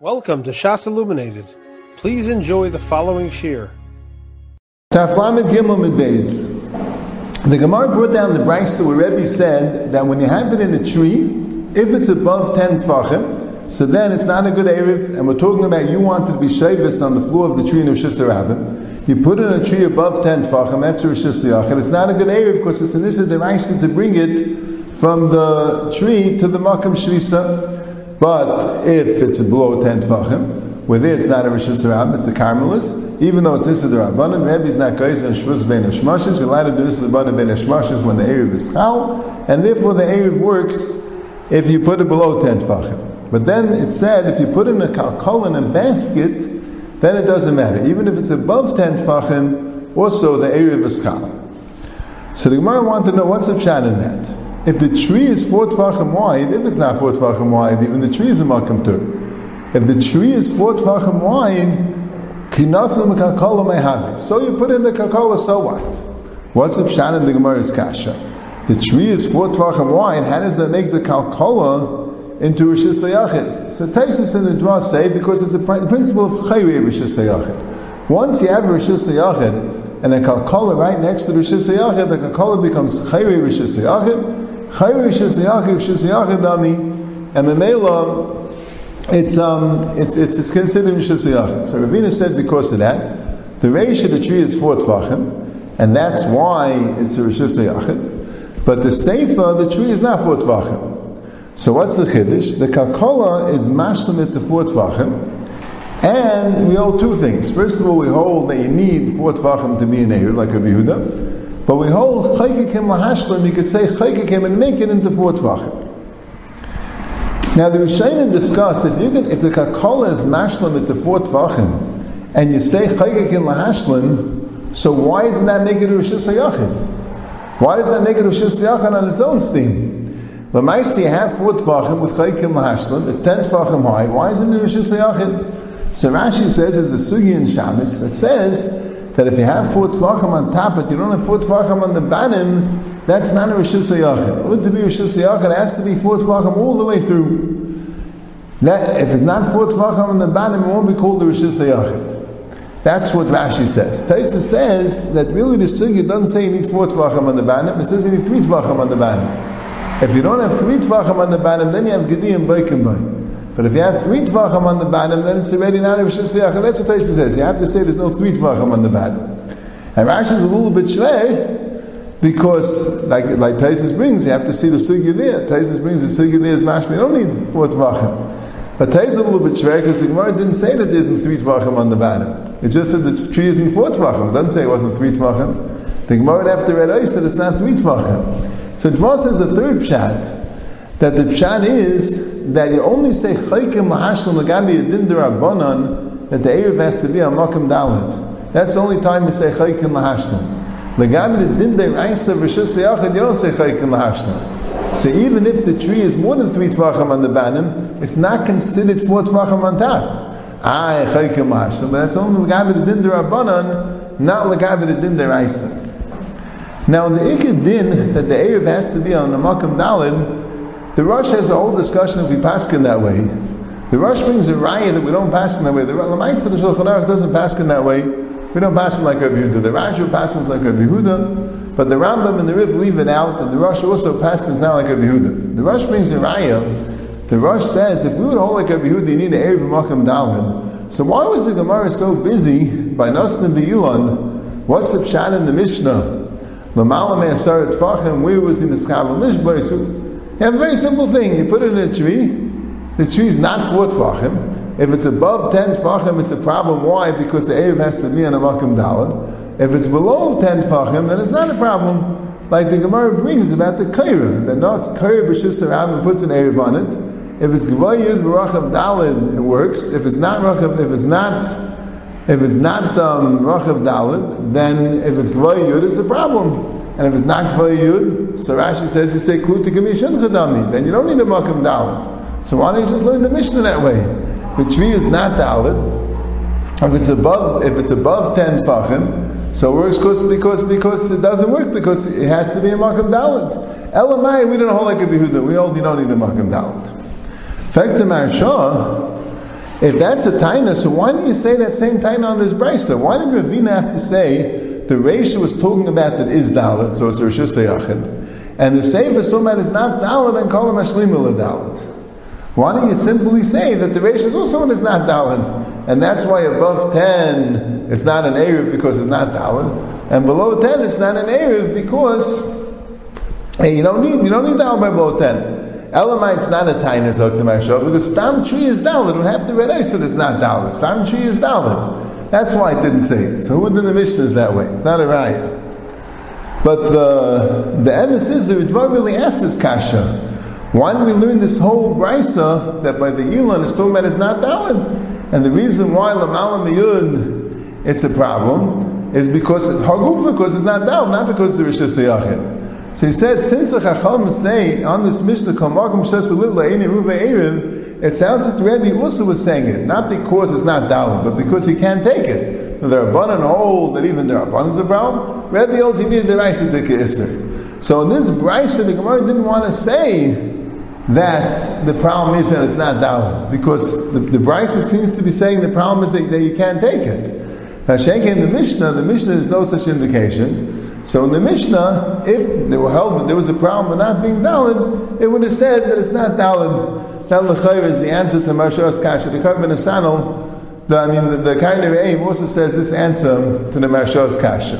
Welcome to Shas Illuminated. Please enjoy the following shir. The Gemara brought down the Brisa where Rebbe said that when you have it in a tree, if it's above 10 tfachim, so then it's not a good Erev, and we're talking about you wanted to be shavis on the floor of the tree in Rosh Hashanah. You put it in a tree above 10 tfachim, that's Rosh Hashanah. It's not a good Erev because it's an issue the to bring it from the tree to the Makam Shvisa. But if it's below 10 tfachim, with it it's not a Rosh Hashanah, it's a Carmelis, even though it's Issa Rabbanim, Rebbe is not Kais and Shvuz Ben Hashmashes, you're allowed to do this Rabbanim Ben Hashmashes when the Erev is Chal, and therefore the Erev works if you put it below 10 tfachim. But then it said if you put in a kalkol in a basket, then it doesn't matter. Even if it's above 10 tfachim, also the Erev is Chal. So the Gemara wanted to know what's the chat in that. If the tree is four tvachim wide, if it's not four tvachim wide, even the tree is a makam tur. If the tree is four tvachim wide, kinasim kakala may. So you put in the kakala, so what? What's the pshat in the Gemara's kasha? The tree is four tvachim wide. How does that make the kalkala into rishis yachid? So Taisus and the Dra say because it's the principle of chayri rishis yachid. Once you have rishis yachid and a kalkala right next to rishis yachid, the kalkala becomes chayri rishis yachid And Memela, it's um, it's it's, it's considered Shesayachid. So Ravina said because of that, the reish of the tree is four tvachim, and that's why it's a Shesayachid. But the seifa, the tree is not four tvachim. So what's the chiddush? The kalkola is mashlim to four tvachim. And we hold two things. First of all, we hold that you need four tvachim to be an Eir, like a Yehuda. But we hold chaykikim lahashlim, you could say chaykikim and make it into four tvachim. Now the Rishonim discuss if you can, if the kakola is mashlim into four tvachim, and you say chaykikim lahashlim, so why doesn't that make it Rosh Hashanah? Why does that make it Rosh Hashanah on its own steam? The Maisi have four tvachim with chaykim lahashlim, it's ten tvachim high, why isn't it Rosh Hashanah? So Rashi says there's a sugi in Shabbos that says that if you have four tvachim on top, but you don't have four tvachim on the bottom, that's not a rishus yachid. In order to be rishus it has to be four tvachim all the way through. That, if it's not four tvachim on the bottom, it won't be called the rishus. That's what Rashi says. Taisa says that really the sugya doesn't say you need four tvachim on the bottom, it says you need three tvachim on the bottom. If you don't have three tvachim on the bottom, then you have gedi and baikim but if you have three tvachim on the bottom, then it's already not a Rosh And that's what Taisa says. You have to say there's no three tvachim on the bottom. And Rashi is a little bit shlei, because like like Taisus brings, you have to see the sugya there. Taisus brings the sugya there is mashma. You don't need four tvachim. But Taisus is a little bit shlei because the Gemara didn't say that there isn't three tvachim on the bottom. It just said the tree isn't four tvachim. It doesn't say it wasn't three tvachim. The Gemara after read I said it's not three tvachim. So Dvar says the third pshat that the pshat is that you only say chaykim lahashlam lagabi din derabanan that the erev has to be a makam dalit. That's the only time you say chaykim lahashlam. Lagabi din deraisa v'shus you don't say chaykim lahashlam. So even if the tree is more than three tvachim on the banim, it's not considered four tvachim on top. Ah, chaykim lahashlam, but that's only lagabi din derabanan, not lagabi din deraisa. Now the ikad din that the erev has to be on the makam dalit the Rosh has a whole discussion if we pass in that way. The Rosh brings a raya that we don't pass in that way. The Lamaisa the Shulchan Aruch doesn't pass in that way. We don't it like Rabbi Yehuda. The Raju passes like Rabbi Yehuda, but the Rambam and the Rif leave it out, and the Rosh also passes not like Rabbi Yehuda. The Rosh brings a raya. The Rosh says if we would hold like Rabbi Yehuda, you need an Erev Makam Dalin. So why was the Gemara so busy by Nasnim Be'ilan? What's the pshat in the Mishnah? Lamala Me'asar Tfachim, where was in the Skav Lishbay? Have a very simple thing. You put it in a tree. The tree is not four tvachim. If it's above ten tvachim, it's a problem. Why? Because the Erev has to be on a makam dalad. If it's below ten tvachim, then it's not a problem. Like the Gemara brings about the kaira. That no, it's kaira b'shus and puts an Erev on it. If it's gvayid v'racham dalad, it works. If it's not racham, if it's not if it's not um, Rachav Dalit, then if it's Gvayud, it's a problem. And if it's not Kvar Yud, so Rashi says you say Kluti Chadami, then you don't need a Makam Dalit. So why don't you just learn the Mishnah that way? The tree is not Dalit. If it's above, if it's above ten Fachim, so it works because, because, because it doesn't work because it has to be a Makam Dalit. Elamai, we don't hold like a Behuda. We hold you don't need a Makam Dalit. Fact, the If that's the taina, so why didn't you say that same taina on this brisa? Why did Ravina have to say the Reisha was talking about that is Dalit, so it's Rosh Hashanah, and the Sefer about is not Dalit and Kol Mashlimah Dalit? Why don't you simply say that the Reisha is also is not Dalit, and that's why above ten it's not an Erev because it's not Dalit, and below ten it's not an Erev because hey, you don't need you don't need Dalit by below ten. Elamite's not a zok the because stam tree is dalit. We have to realize that it's not dalit. Stam tree is dalit. That's why it didn't say it. So who in the Mishnah is that way? It's not a raya. But the the emes is the Ritva really asks this kasha. Why did we learn this whole brisa that by the Elon is talking about is not dalit? And the reason why Lamala Miyud it's a problem is because it's because it's not dalit, not because it's Rishis Yachid. So he says, since the Chacham say on this Mishnah, it sounds like the Rebbe also was saying it, not because it's not Dalim, but because he can't take it. There are abundant hold that even there are abundance of brown. Rebbe holds he needed the Raisa to Isser. So in this Brisa, the Gemara didn't want to say that the problem is that it's not Dalim, because the, the seems to be saying the problem is that, that you can't take it. Now, in the Mishnah, the Mishnah is no such indication. So in the Mishnah, if they were held that there was a problem with not being Dalid, it would have said that it's not Dalid. That L'chayr is the answer to Maharsha's Kasha. The Kabbalah Sanal, the, I mean, the, the of aim also says this answer to the Maharsha's Kasha.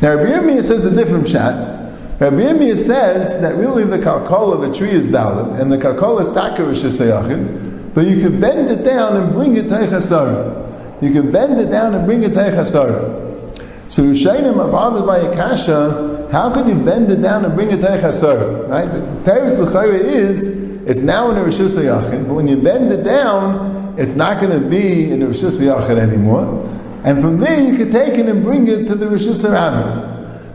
Now Rabbi Yirmiyah says a different shot. Rabbi Yirmiyah says that really the kalkola, the tree is Dalid, and the kalkola is Takarish Sayachin, but you can bend it down and bring it to Chasara. You can bend it down and bring it to Chasara. So are bothered by a kasha, how can you bend it down and bring it to a chasar? Right? The Teres L'chayra is, it's now in a Rishus Yachid, but when you bend it down, it's not going to be in a Rishus Yachid anymore. And from there you can take it and bring it to the Rishus Rabbin.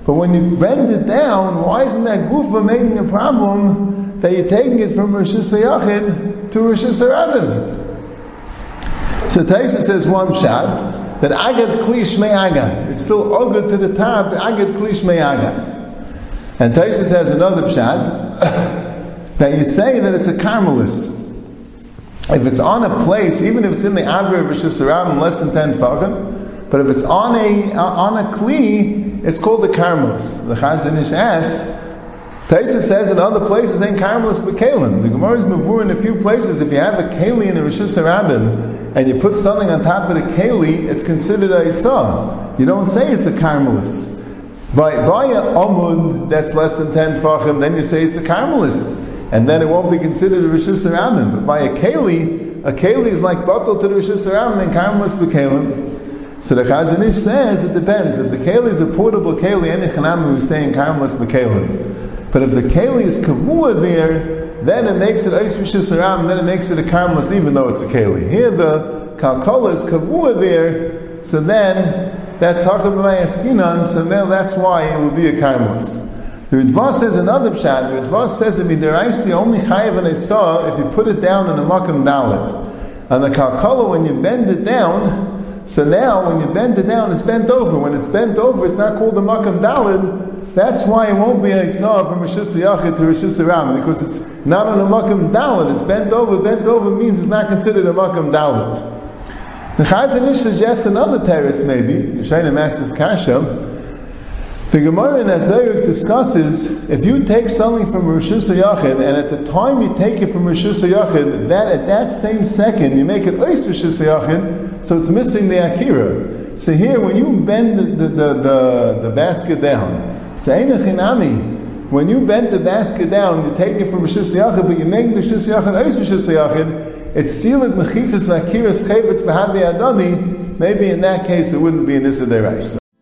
But when you bend it down, why isn't that gufa making a problem that you're taking it from Rishus Yachid to Rishus Rabbin? So Taisa says one shot, that Agad Klish Me Agad. It's still Ogad to the top, Agad Klish Me Agad. And Taisus has another pshat that you say that it's a Carmelis. If it's on a place, even if it's in the Avra of Rishis less than 10 Fagim, but if it's on a uh, on a Kli, it's called the Carmelis. The Chazon Ish asks, Taisa says in other places ain't Carmelis but Kalim. The Gemara is Mavur in a few places. If you have a Kali in a Harabim, and you put something on top of the keli, it's considered a itzah. You don't say it's a carmelis. By, by a omud that's less than 10 tfachim, then you say it's a carmelis. And then it won't be considered a Rishis Ramin. But by a keli, a keli is like bottle to the Rishis Ramin and carmelis b'kelim. So the Chazon Ish says it depends. If the keli is a portable keli, any chanam who's saying carmelis b'kelim. But if the keli is kavua there, then it makes it Eis Rishis and then it makes it a Karmelis, even though it's a Keli. Here the Kalkola is Kavua there, so then that's Hakam so now that's why it would be a Karmelis. The Ritva says another pshat. The Ritva says if midiraisi only chayav and itzah if you put it down in a makam dalit. And the kalkala, when you bend it down, so now when you bend it down, it's bent over. When it's bent over, it's not called a makam dalit. That's why it won't be a itzah from Rishus Yachid to Rishus Ram because it's not on a makam dalit. It's bent over. Bent over means it's not considered a makam dalit. The Chazon Ish suggests another teretz maybe. Yeshayna Masters Kasha. The Gemara in Azaric discusses if you take something from Rishus Yachid and at the time you take it from Rishus Yachid, that at that same second you make it Ois Rishus Yachid, so it's missing the Akira. So here, when you bend the, the, the, the, the basket down, Chinami. When you bend the basket down, you take it from Rishis Yachid, but you make the Rishis Yachid Eis Rishis Yachid, it's sealed mechitzas vakiras chayvetz behadi adani. Maybe in that case it wouldn't be an Issa